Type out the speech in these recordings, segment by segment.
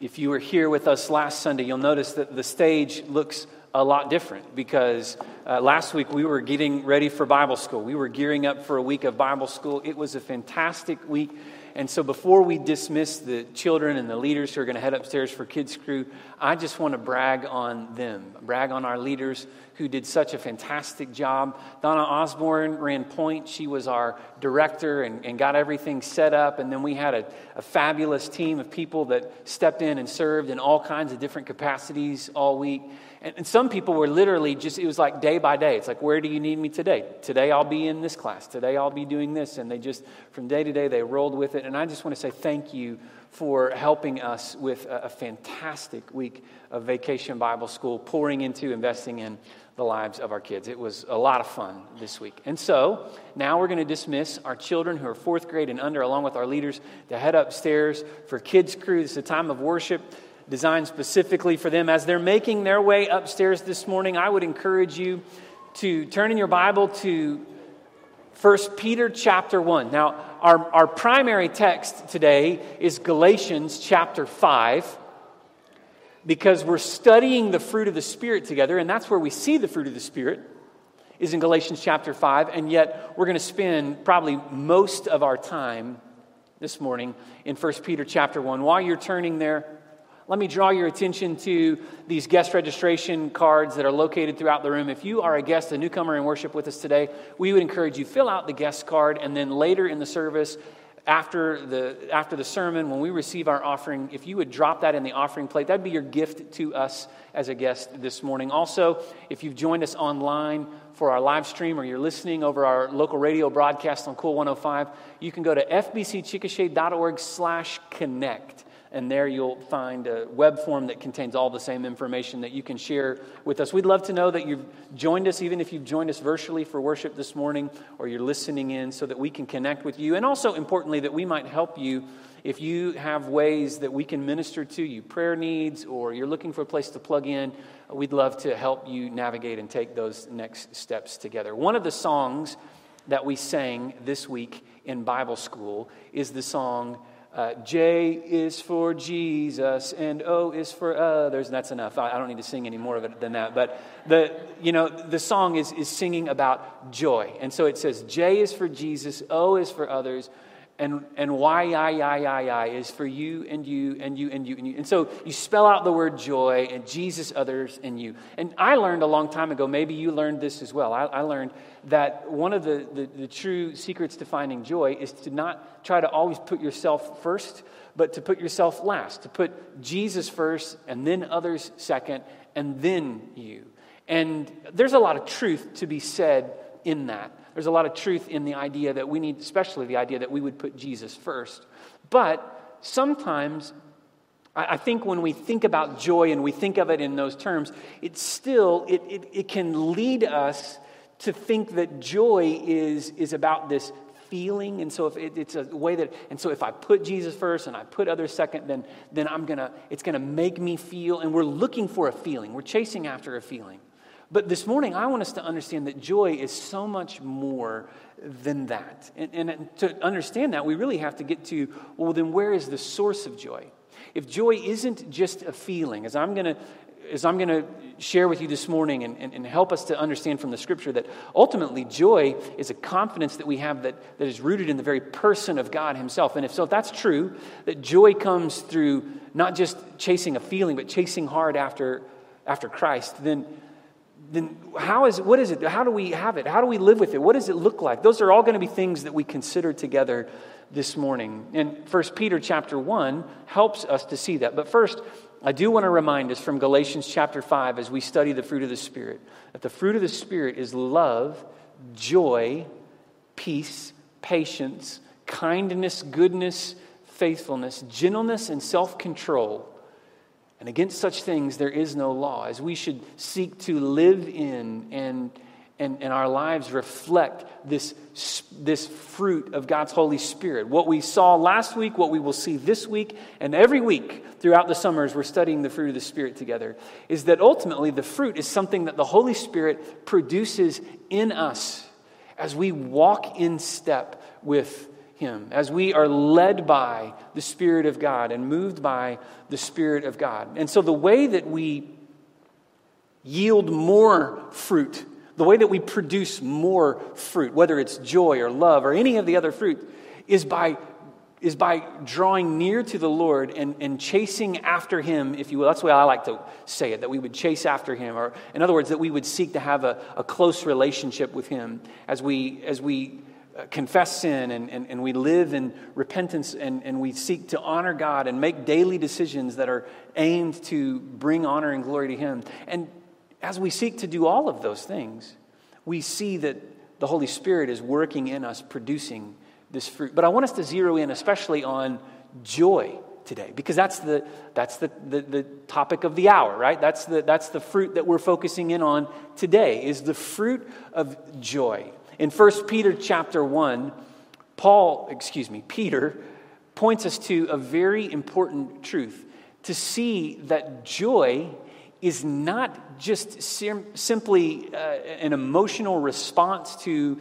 If you were here with us last Sunday, you'll notice that the stage looks a lot different because uh, last week we were getting ready for Bible school. We were gearing up for a week of Bible school. It was a fantastic week. And so before we dismiss the children and the leaders who are going to head upstairs for Kids Crew, I just want to brag on them, brag on our leaders who did such a fantastic job. Donna Osborne ran point. She was our director and, and got everything set up. And then we had a, a fabulous team of people that stepped in and served in all kinds of different capacities all week. And, and some people were literally just, it was like day by day. It's like, where do you need me today? Today I'll be in this class. Today I'll be doing this. And they just, from day to day, they rolled with it. And I just want to say thank you for helping us with a, a fantastic week of vacation Bible school, pouring into, investing in the lives of our kids. It was a lot of fun this week. And so now we're going to dismiss our children who are fourth grade and under, along with our leaders, to head upstairs for Kids Crew. It's a time of worship designed specifically for them. As they're making their way upstairs this morning, I would encourage you to turn in your Bible to 1 Peter chapter 1. Now, our, our primary text today is Galatians chapter 5 because we're studying the fruit of the Spirit together, and that's where we see the fruit of the Spirit is in Galatians chapter 5, and yet we're going to spend probably most of our time this morning in 1 Peter chapter 1. While you're turning there, let me draw your attention to these guest registration cards that are located throughout the room. If you are a guest, a newcomer in worship with us today, we would encourage you fill out the guest card and then later in the service after the after the sermon when we receive our offering if you would drop that in the offering plate. That'd be your gift to us as a guest this morning. Also if you've joined us online for our live stream or you're listening over our local radio broadcast on cool 105 you can go to fbcchickasha.org slash connect and there you'll find a web form that contains all the same information that you can share with us. We'd love to know that you've joined us, even if you've joined us virtually for worship this morning or you're listening in, so that we can connect with you. And also, importantly, that we might help you if you have ways that we can minister to you, prayer needs, or you're looking for a place to plug in. We'd love to help you navigate and take those next steps together. One of the songs that we sang this week in Bible school is the song. Uh, J is for Jesus and O is for others. And that's enough. I, I, don't need to sing any more of it than that. But the, you know, the song is, is singing about joy. And so it says J is for Jesus, O is for others, and, and why, I, I, I, I is for you and you and you and you and you. And so you spell out the word joy and Jesus, others, and you. And I learned a long time ago, maybe you learned this as well. I, I learned that one of the, the, the true secrets to finding joy is to not try to always put yourself first, but to put yourself last, to put Jesus first and then others second and then you. And there's a lot of truth to be said in that. There's a lot of truth in the idea that we need, especially the idea that we would put Jesus first. But sometimes, I think when we think about joy and we think of it in those terms, it still, it, it, it can lead us to think that joy is, is about this feeling. And so if it, it's a way that and so if i put jesus first and i put others second then then i'm gonna it's gonna make me feel. And we're looking for a feeling. We're chasing after a feeling but this morning, I want us to understand that joy is so much more than that. And, and, to understand that, we really have to get to well, then where is the source of joy? If joy isn't just a feeling, as I'm going to as I'm going to share with you this morning and, and, and, help us to understand from the scripture that ultimately joy is a confidence that we have that, that is rooted in the very person of God Himself. And if so, if that's true, that joy comes through not just chasing a feeling, but chasing hard after, after Christ, then then how is it, what is it? How do we have it? How do we live with it? What does it look like? Those are all going to be things that we consider together this morning. And First Peter chapter 1 helps us to see that. But first, I do want to remind us from Galatians chapter 5 as we study the fruit of the Spirit that the fruit of the Spirit is love, joy, peace, patience, kindness, goodness, faithfulness, gentleness, and self control. And against such things there is no law, as we should seek to live in and, and, and our lives reflect this, this fruit of God's Holy Spirit. What we saw last week, what we will see this week, and every week throughout the summers we're studying the fruit of the Spirit together, is that ultimately the fruit is something that the Holy Spirit produces in us as we walk in step with Him, as we are led by the Spirit of God and moved by the Spirit of God. And so the way that we yield more fruit, the way that we produce more fruit, whether it's joy or love or any of the other fruit, is by is by drawing near to the Lord and, and chasing after Him, if you will. That's the way I like to say it, that we would chase after Him. Or, in other words, that we would seek to have a, a close relationship with Him as we, as we Uh, confess sin and, and, and we live in repentance and, and we seek to honor God and make daily decisions that are aimed to bring honor and glory to Him. And as we seek to do all of those things, we see that the Holy Spirit is working in us, producing this fruit. But I want us to zero in especially on joy today because that's the that's the, the, the, topic of the hour right that's the that's the fruit that we're focusing in on today is the fruit of joy in 1 peter chapter 1 paul excuse me peter points us to a very important truth to see that joy is not just sim- simply uh, an emotional response to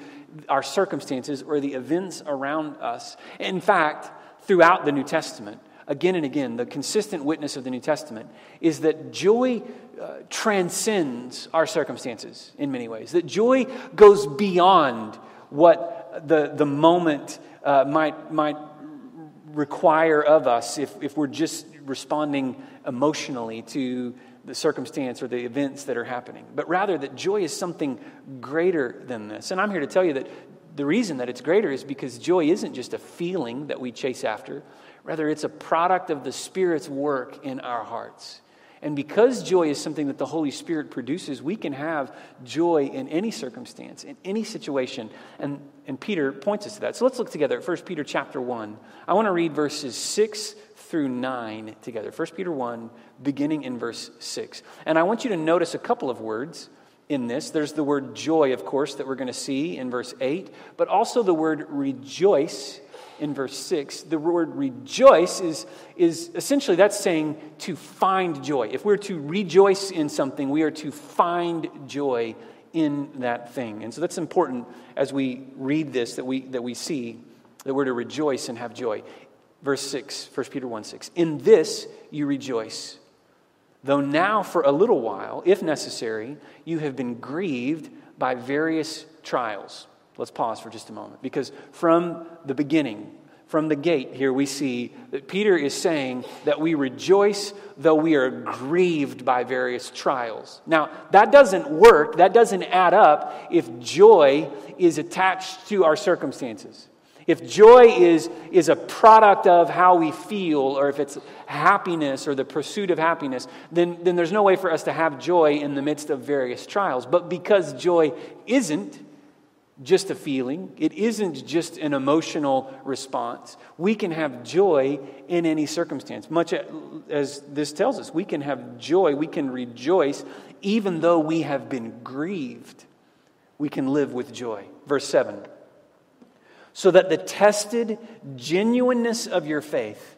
our circumstances or the events around us. In fact, throughout the New Testament, again and again, the consistent witness of the New Testament is that joy uh, transcends our circumstances in many ways, that joy goes beyond what the, the moment uh, might, might require of us if, if we're just responding emotionally to the circumstance or the events that are happening, but rather that joy is something greater than this. And I'm here to tell you that the reason that it's greater is because joy isn't just a feeling that we chase after, rather, it's a product of the Spirit's work in our hearts. And because joy is something that the Holy Spirit produces, we can have joy in any circumstance, in any situation. And, and Peter points us to that. So let's look together at 1 Peter chapter 1. I want to read verses 6 through 9 together. 1 Peter 1, beginning in verse 6. And I want you to notice a couple of words in this. There's the word joy, of course, that we're going to see in verse 8, but also the word rejoice in verse 6. The word rejoice is, is essentially that's saying to find joy. If we're to rejoice in something, we are to find joy in that thing. And so that's important as we read this that we, that we see that we're to rejoice and have joy. Verse 6, 1 Peter 1 6. In this you rejoice, though now for a little while, if necessary, you have been grieved by various trials. Let's pause for just a moment because from the beginning, from the gate here, we see that Peter is saying that we rejoice though we are grieved by various trials. Now, that doesn't work, that doesn't add up if joy is attached to our circumstances. If joy is, is a product of how we feel, or if it's happiness or the pursuit of happiness, then, then there's no way for us to have joy in the midst of various trials. But because joy isn't just a feeling, it isn't just an emotional response, we can have joy in any circumstance. Much as this tells us, we can have joy, we can rejoice, even though we have been grieved. We can live with joy. Verse 7 so that the tested genuineness of your faith,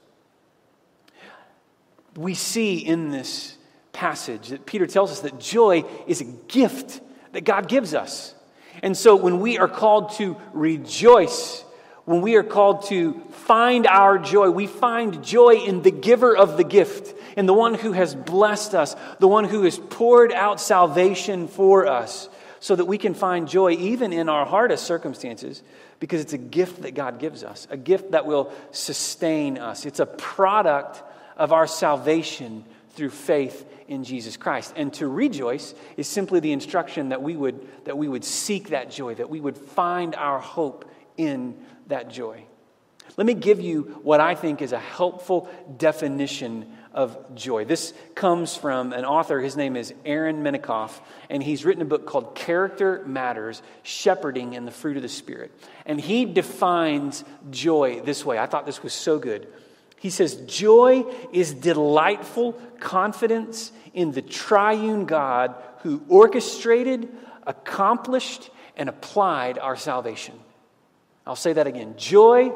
We see in this passage that Peter tells us that joy is a gift that God gives us. And so when we are called to rejoice, when we are called to find our joy, we find joy in the giver of the gift, in the one who has blessed us, the one who has poured out salvation for us so that we can find joy even in our hardest circumstances because it's a gift that God gives us, a gift that will sustain us. It's a product of our salvation through faith in Jesus Christ. And to rejoice is simply the instruction that we would, that we would seek that joy, that we would find our hope in that joy. Let me give you what I think is a helpful definition of joy. This comes from an author. His name is Aaron Menikoff, and he's written a book called Character Matters Shepherding and the Fruit of the Spirit. And he defines joy this way. I thought this was so good. He says, Joy is delightful confidence in the triune God who orchestrated, accomplished, and applied our salvation. I'll say that again. Joy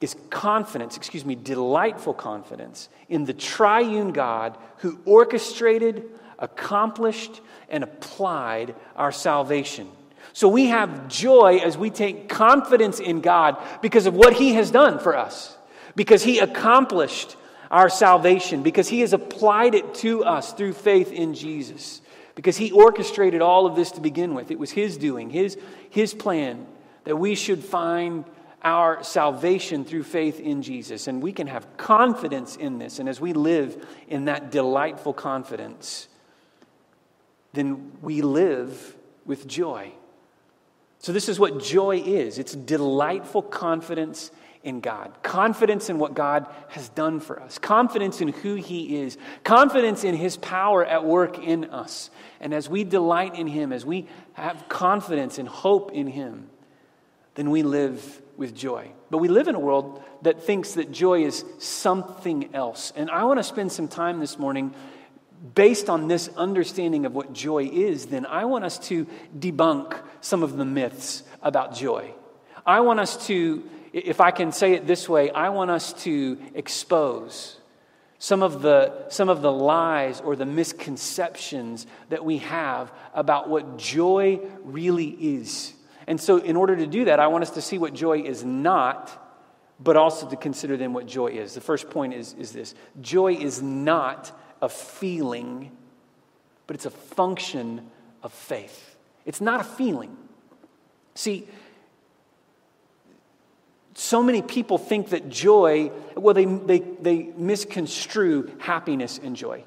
is confidence, excuse me, delightful confidence in the triune God who orchestrated, accomplished, and applied our salvation. So we have joy as we take confidence in God because of what He has done for us, because He accomplished our salvation, because He has applied it to us through faith in Jesus, because He orchestrated all of this to begin with. It was His doing, His, His plan that we should find our salvation through faith in Jesus. And we can have confidence in this. And as we live in that delightful confidence, then we live with joy. So, this is what joy is it's delightful confidence in God, confidence in what God has done for us, confidence in who He is, confidence in His power at work in us. And as we delight in Him, as we have confidence and hope in Him, then we live with joy. But we live in a world that thinks that joy is something else. And I want to spend some time this morning based on this understanding of what joy is, then I want us to debunk some of the myths about joy. I want us to, if I can say it this way, I want us to expose some of the, some of the lies or the misconceptions that we have about what joy really is. And so, in order to do that, I want us to see what joy is not, but also to consider then what joy is. The first point is, is this joy is not a feeling, but it's a function of faith. It's not a feeling. See, so many people think that joy, well, they, they, they misconstrue happiness and joy.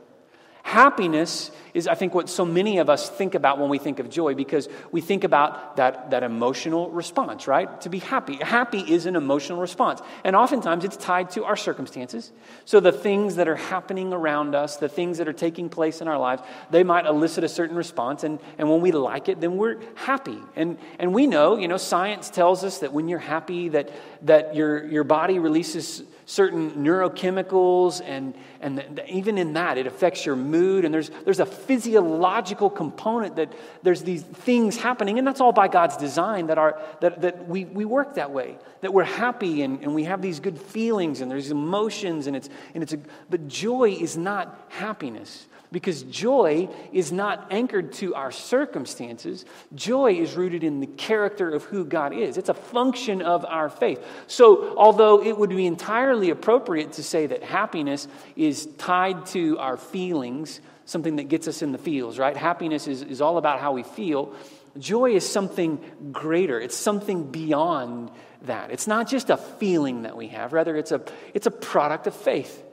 Happiness is, I think, what so many of us think about when we think of joy because we think about that, that emotional response, right? To be happy. Happy is an emotional response. And oftentimes it's tied to our circumstances. So the things that are happening around us, the things that are taking place in our lives, they might elicit a certain response. And, and when we like it, then we're happy. And, and we know, you know, science tells us that when you're happy, that, that your, your body releases certain neurochemicals, and, and the, even in that, it affects your mood. And there's, there's a physiological component that there's these things happening, and that's all by God's design that, are, that, that we, we work that way, that we're happy and, and we have these good feelings and there's emotions, and it's, and it's a, but joy is not happiness. Because joy is not anchored to our circumstances. Joy is rooted in the character of who God is. It's a function of our faith. So, although it would be entirely appropriate to say that happiness is tied to our feelings, something that gets us in the feels, right? Happiness is, is all about how we feel. Joy is something greater, it's something beyond that. It's not just a feeling that we have, rather, it's a, it's a product of faith.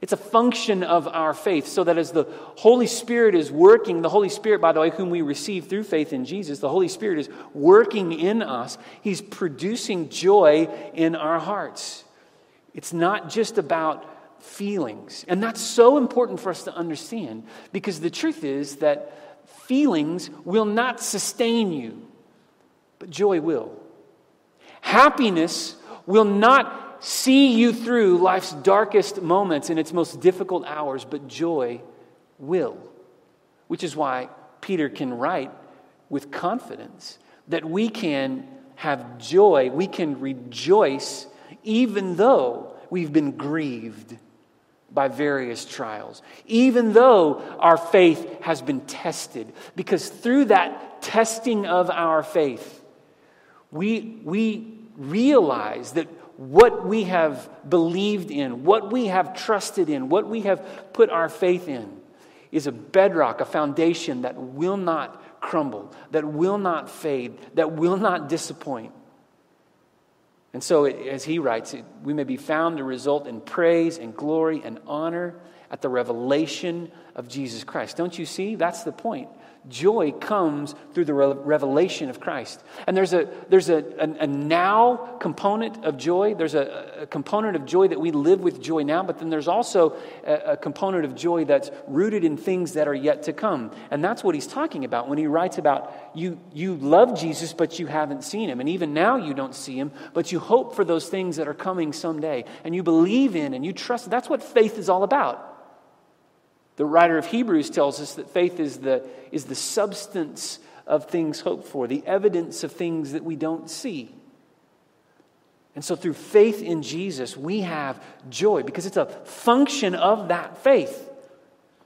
It's a function of our faith, so that as the Holy Spirit is working, the Holy Spirit, by the way, whom we receive through faith in Jesus, the Holy Spirit is working in us. He's producing joy in our hearts. It's not just about feelings. And that's so important for us to understand because the truth is that feelings will not sustain you, but joy will. Happiness will not see you through life's darkest moments and its most difficult hours, but joy will. Which is why Peter can write with confidence that we can have joy, we can rejoice, even though we've been grieved by various trials, even though our faith has been tested, because through that testing of our faith, we, we realize that what we have believed in, what we have trusted in, what we have put our faith in is a bedrock, a foundation that will not crumble, that will not fade, that will not disappoint. And so, it, as he writes, it, we may be found to result in praise and glory and honor at the revelation of Jesus Christ. Don't you see? That's the point. Joy comes through the revelation of Christ. And there's a, there's a, a, a now component of joy. There's a, a, component of joy that we live with joy now, but then there's also a, a component of joy that's rooted in things that are yet to come. And that's what he's talking about when he writes about you, you love Jesus, but you haven't seen him. And even now you don't see him, but you hope for those things that are coming someday. And you believe in and you trust. That's what faith is all about. The writer of Hebrews tells us that faith is the, is the substance of things hoped for, the evidence of things that we don't see. And so, through faith in Jesus, we have joy because it's a function of that faith.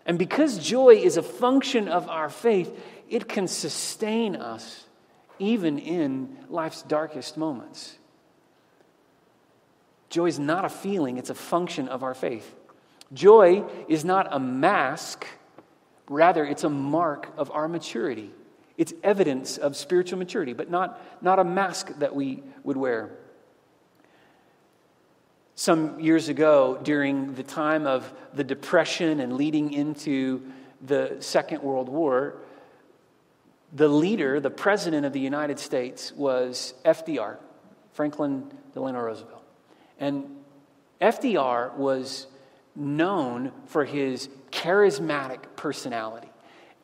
And because joy is a function of our faith, it can sustain us even in life's darkest moments. Joy is not a feeling, it's a function of our faith. Joy is not a mask, rather, it's a mark of our maturity. It's evidence of spiritual maturity, but not, not a mask that we would wear. Some years ago, during the time of the Depression and leading into the Second World War, the leader, the president of the United States, was FDR, Franklin Delano Roosevelt. And FDR was known for his charismatic personality.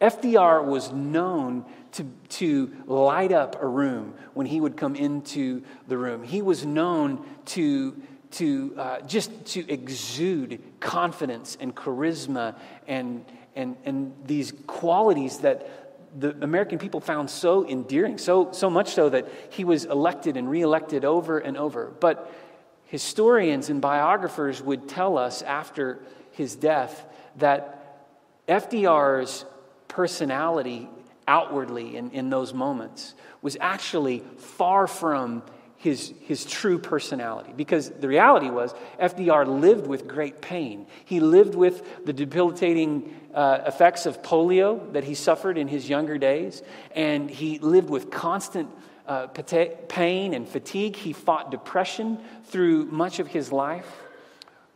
FDR was known to, to light up a room when he would come into the room. He was known to, to uh, just to exude confidence and charisma and, and, and these qualities that the American people found so endearing, so, so much so that he was elected and reelected over and over. But historians and biographers would tell us after his death that FDR's personality outwardly in, in those moments was actually far from his, his true personality. Because the reality was, FDR lived with great pain. He lived with the debilitating uh, effects of polio that he suffered in his younger days, and he lived with constant uh, pain and fatigue. He fought depression through much of his life.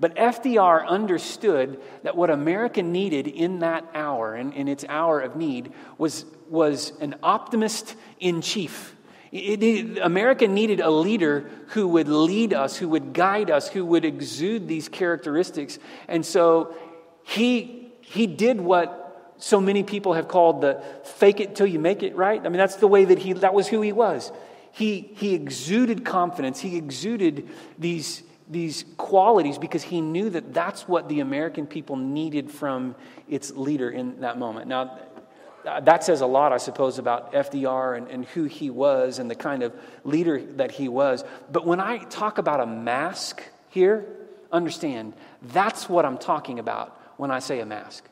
But FDR understood that what America needed in that hour, in, in its hour of need, was, was an optimist in chief. It, it, America needed a leader who would lead us, who would guide us, who would exude these characteristics. And so he, he did what so many people have called the fake it till you make it, right? I mean, that's the way that he, that was who he was. He, he exuded confidence, he exuded these, these qualities because he knew that that's what the American people needed from its leader in that moment. Now, that says a lot, I suppose, about FDR and, and who he was and the kind of leader that he was. But when I talk about a mask here, understand that's what I'm talking about when I say a mask.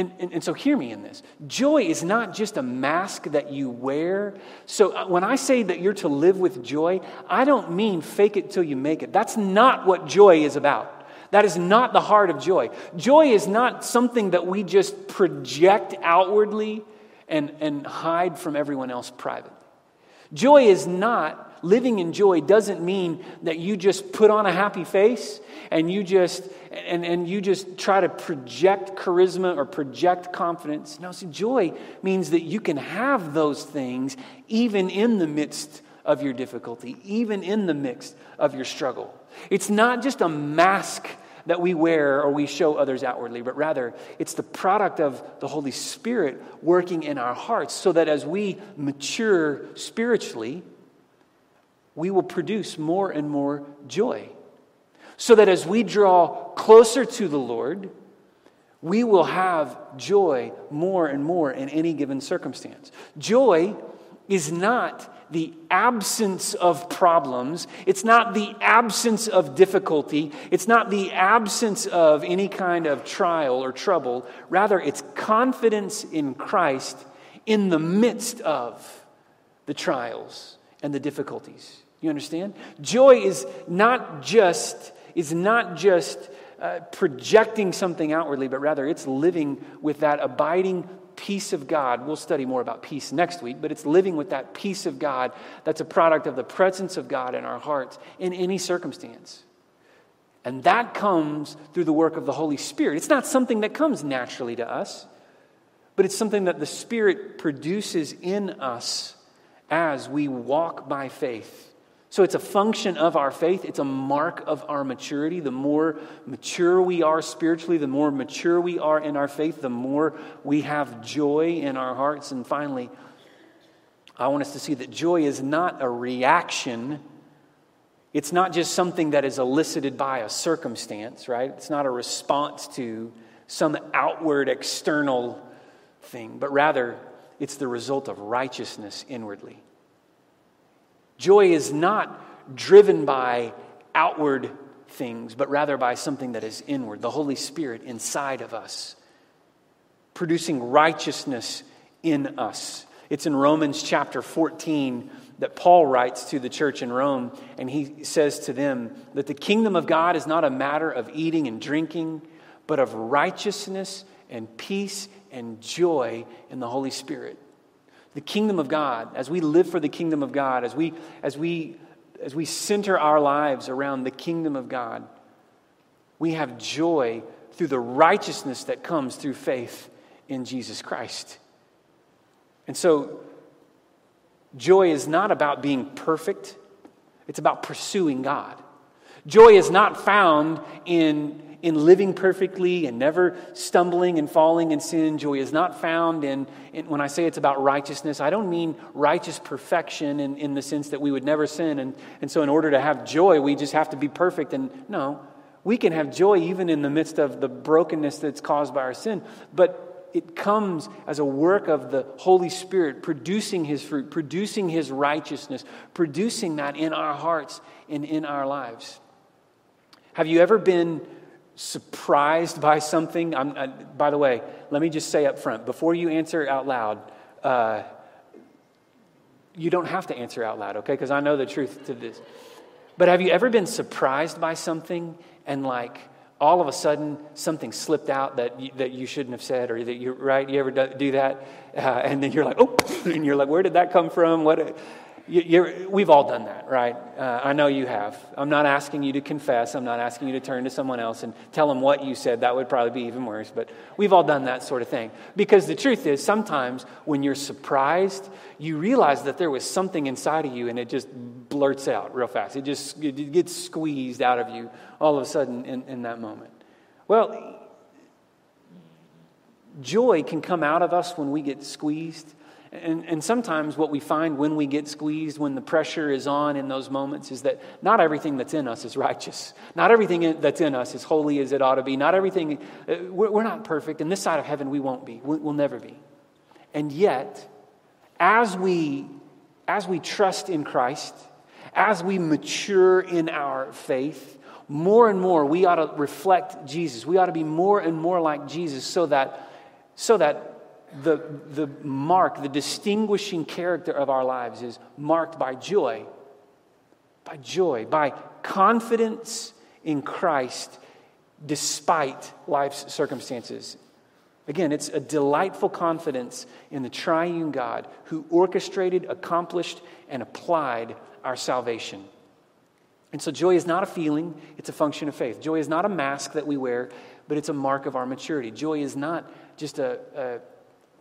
And, and, and, so, hear me in this. Joy is not just a mask that you wear. So, uh, when I say that you're to live with joy, I don't mean fake it till you make it. That's not what joy is about. That is not the heart of joy. Joy is not something that we just project outwardly and, and hide from everyone else privately. Joy is not living in joy doesn't mean that you just put on a happy face and you just and, and you just try to project charisma or project confidence. No, see, joy means that you can have those things even in the midst of your difficulty, even in the midst of your struggle. It's not just a mask that we wear or we show others outwardly, but rather it's the product of the Holy Spirit working in our hearts so that as we mature spiritually, we will produce more and more joy. So that as we draw closer to the Lord, we will have joy more and more in any given circumstance. Joy is not the absence of problems. It's not the absence of difficulty. It's not the absence of any kind of trial or trouble. Rather, it's confidence in Christ in the midst of the trials and the difficulties. You understand? Joy is not just is not just uh, projecting something outwardly, but rather it's living with that abiding peace of God. We'll study more about peace next week, but it's living with that peace of God that's a product of the presence of God in our hearts in any circumstance. And that comes through the work of the Holy Spirit. It's not something that comes naturally to us, but it's something that the Spirit produces in us as we walk by faith. So it's a function of our faith. It's a mark of our maturity. The more mature we are spiritually, the more mature we are in our faith, the more we have joy in our hearts. And finally, I want us to see that joy is not a reaction. It's not just something that is elicited by a circumstance, right? It's not a response to some outward external thing, but rather it's the result of righteousness inwardly. Joy is not driven by outward things, but rather by something that is inward, the Holy Spirit inside of us, producing righteousness in us. It's in Romans chapter 14 that Paul writes to the church in Rome, and he says to them that the kingdom of God is not a matter of eating and drinking, but of righteousness and peace and joy in the Holy Spirit the kingdom of God, as we live for the kingdom of God, as we, as we, as we center our lives around the kingdom of God, we have joy through the righteousness that comes through faith in Jesus Christ. And so, joy is not about being perfect, it's about pursuing God. Joy is not found in in living perfectly and never stumbling and falling in sin. Joy is not found in, in when I say it's about righteousness, I don't mean righteous perfection in, in the sense that we would never sin. And, and so, in order to have joy, we just have to be perfect. And no, we can have joy even in the midst of the brokenness that's caused by our sin. But it comes as a work of the Holy Spirit producing His fruit, producing His righteousness, producing that in our hearts and in our lives. Have you ever been surprised by something, I, uh, by the way, let me just say up front before you answer out loud, uh, you don't have to answer out loud, okay? Because I know the truth to this. But have you ever been surprised by something and like all of a sudden something slipped out that you, that you shouldn't have said or that you right? You ever do that? Uh, and then you're like, oh, and you're like, where did that come from? What? We've all done that, right? Uh, I know you have. I'm not asking you to confess. I'm not asking you to turn to someone else and tell them what you said. That would probably be even worse. But we've all done that sort of thing. Because the truth is, sometimes when you're surprised, you realize that there was something inside of you and it just blurts out real fast. It just it gets squeezed out of you all of a sudden in, in that moment. Well, joy can come out of us when we get squeezed. And, and sometimes what we find when we get squeezed, when the pressure is on in those moments, is that not everything that's in us is righteous. Not everything that's in us is holy as it ought to be. Not everything, uh, we're not perfect. And this side of heaven, we won't be. We'll never be. And yet, as we, as we trust in Christ, as we mature in our faith, more and more we ought to reflect Jesus. We ought to be more and more like Jesus so that, so that the, the mark, the distinguishing character of our lives is marked by joy. By joy, by confidence in Christ despite life's circumstances. Again, it's a delightful confidence in the triune God who orchestrated, accomplished, and applied our salvation. And so, joy is not a feeling, it's a function of faith. Joy is not a mask that we wear, but it's a mark of our maturity. Joy is not just a, a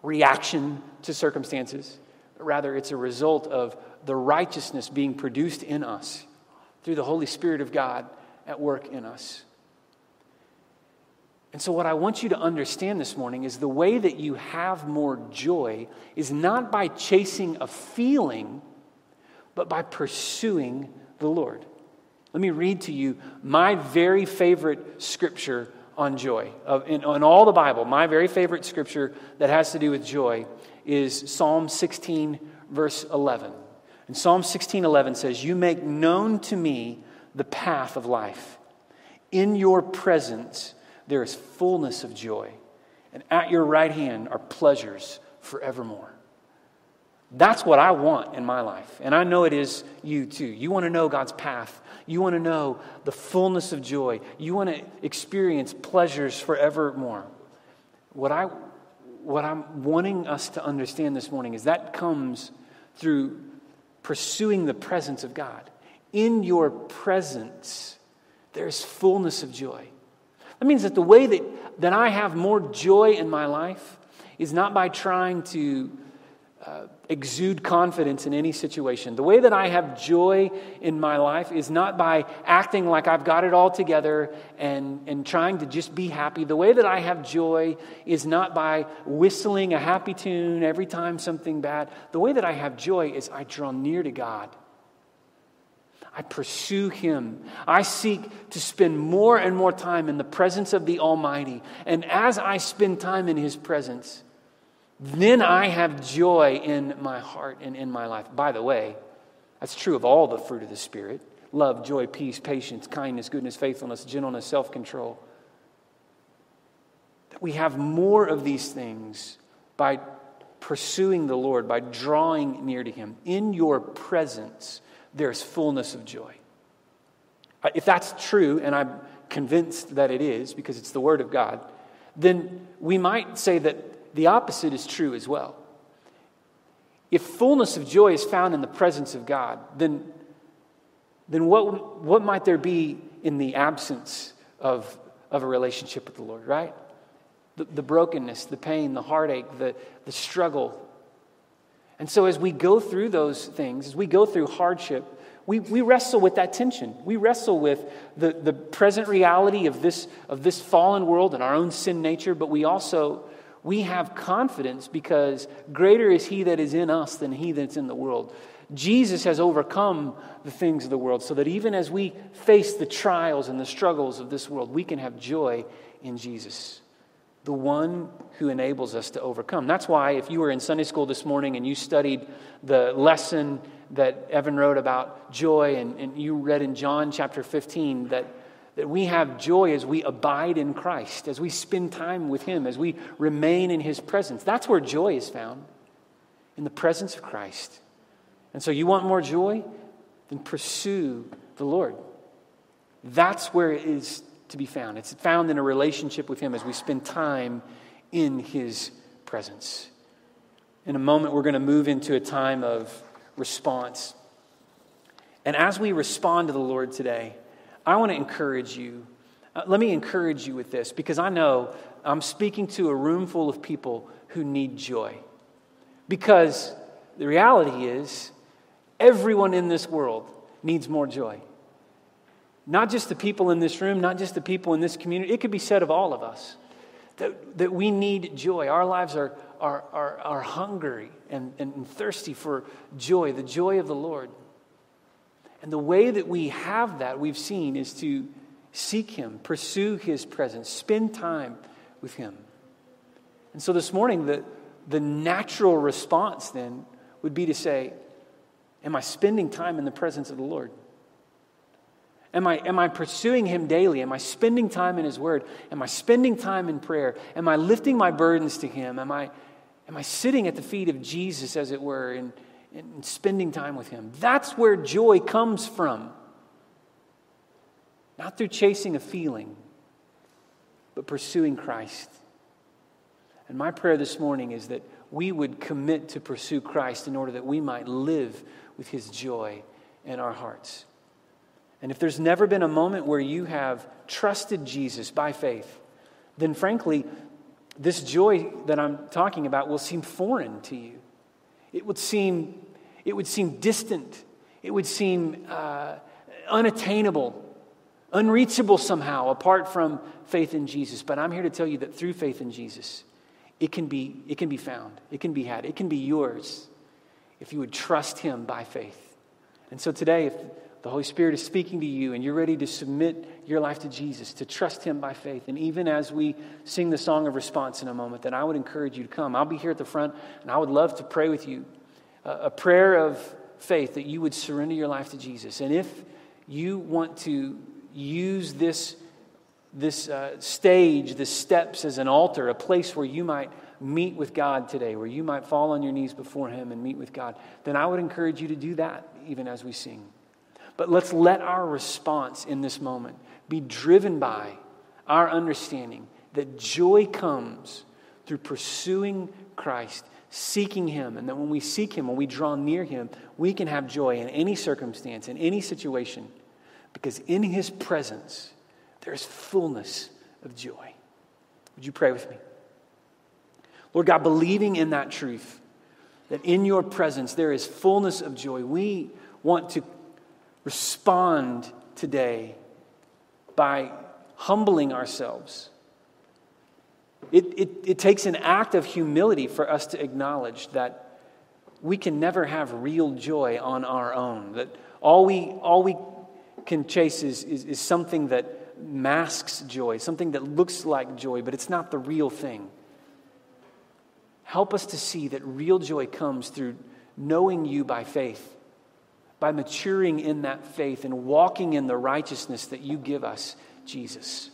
reaction to circumstances, rather it's a result of the righteousness being produced in us through the Holy Spirit of God at work in us. And so, what I want you to understand this morning is the way that you have more joy is not by chasing a feeling, but by pursuing the Lord. Let me read to you my very favorite scripture on joy. In, in all the Bible, my very favorite scripture that has to do with joy is Psalm 16, verse 11. And Psalm 16, 11 says, You make known to me the path of life. In your presence there is fullness of joy, and at your right hand are pleasures forevermore. That's what I want in my life. And I know it is you too. You want to know God's path. You want to know the fullness of joy. You want to experience pleasures forevermore. What I, what I'm wanting us to understand this morning is that comes through pursuing the presence of God. In your presence, there's fullness of joy. That means that the way that, that I have more joy in my life is not by trying to uh, exude confidence in any situation. The way that I have joy in my life is not by acting like I've got it all together and, and trying to just be happy. The way that I have joy is not by whistling a happy tune every time something bad. The way that I have joy is I draw near to God. I pursue Him. I seek to spend more and more time in the presence of the Almighty. And as I spend time in His presence, then I have joy in my heart and in my life. By the way, that's true of all the fruit of the Spirit love, joy, peace, patience, kindness, goodness, faithfulness, gentleness, self control. That we have more of these things by pursuing the Lord, by drawing near to Him. In your presence, there's fullness of joy. If that's true, and I'm convinced that it is because it's the Word of God, then we might say that the opposite is true as well. If fullness of joy is found in the presence of God, then, then what, what might there be in the absence of, of a relationship with the Lord, right? The, the brokenness, the pain, the heartache, the, the struggle. And so, as we go through those things, as we go through hardship, we, we wrestle with that tension. We wrestle with the, the present reality of this, of this fallen world and our own sin nature, but we also we have confidence because greater is he that is in us than he that's in the world. Jesus has overcome the things of the world so that even as we face the trials and the struggles of this world, we can have joy in Jesus, the one who enables us to overcome. That's why, if you were in Sunday school this morning and you studied the lesson that Evan wrote about joy, and, and you read in John chapter 15 that that we have joy as we abide in Christ, as we spend time with Him, as we remain in His presence. That's where joy is found, in the presence of Christ. And so, you want more joy? Then pursue the Lord. That's where it is to be found. It's found in a relationship with Him as we spend time in His presence. In a moment, we're going to move into a time of response. And as we respond to the Lord today, I want to encourage you. Uh, let me encourage you with this because I know I'm speaking to a room full of people who need joy. Because the reality is, everyone in this world needs more joy. Not just the people in this room, not just the people in this community. It could be said of all of us that, that we need joy. Our lives are, are, are, are hungry and, and thirsty for joy, the joy of the Lord. And the way that we have that, we've seen, is to seek Him, pursue His presence, spend time with Him. And so this morning, the, the natural response then would be to say, Am I spending time in the presence of the Lord? Am I, am I pursuing Him daily? Am I spending time in His Word? Am I spending time in prayer? Am I lifting my burdens to Him? Am I, am I sitting at the feet of Jesus, as it were, and, and spending time with Him. That's where joy comes from. Not through chasing a feeling, but pursuing Christ. And my prayer this morning is that we would commit to pursue Christ in order that we might live with His joy in our hearts. And if there's never been a moment where you have trusted Jesus by faith, then frankly, this joy that I'm talking about will seem foreign to you. It would seem, it would seem distant. It would seem uh, unattainable, unreachable somehow apart from faith in Jesus. But I'm here to tell you that through faith in Jesus, it can be, it can be found, it can be had, it can be yours if you would trust Him by faith. And so today, if the Holy Spirit is speaking to you and you're ready to submit your life to Jesus, to trust Him by faith. And even as we sing the song of response in a moment, then I would encourage you to come. I'll be here at the front and I would love to pray with you a prayer of faith that you would surrender your life to Jesus. And if you want to use this, this uh, stage, the steps as an altar, a place where you might meet with God today, where you might fall on your knees before Him and meet with God, then I would encourage you to do that even as we sing. But let's let our response in this moment be driven by our understanding that joy comes through pursuing Christ, seeking Him. And that when we seek Him, when we draw near Him, we can have joy in any circumstance, in any situation, because in His presence, there's fullness of joy. Would you pray with me? Lord God, believing in that truth, that in your presence there is fullness of joy, we want to respond today by humbling ourselves. It, it, it, takes an act of humility for us to acknowledge that we can never have real joy on our own, that all we, all we can chase is, is, is something that masks joy, something that looks like joy, but it's not the real thing. Help us to see that real joy comes through knowing you by faith, by maturing in that faith and walking in the righteousness that you give us, Jesus.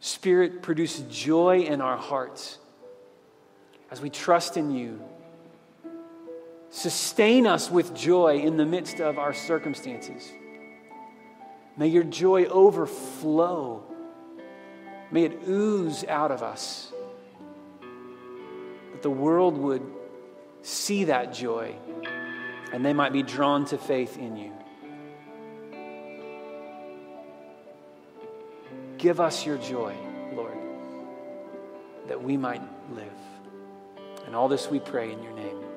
Spirit, produce joy in our hearts as we trust in you. Sustain us with joy in the midst of our circumstances. May your joy overflow May it ooze out of us. That the world would see that joy and they might be drawn to faith in you. Give us your joy, Lord, that we might live. And all this we pray in your name.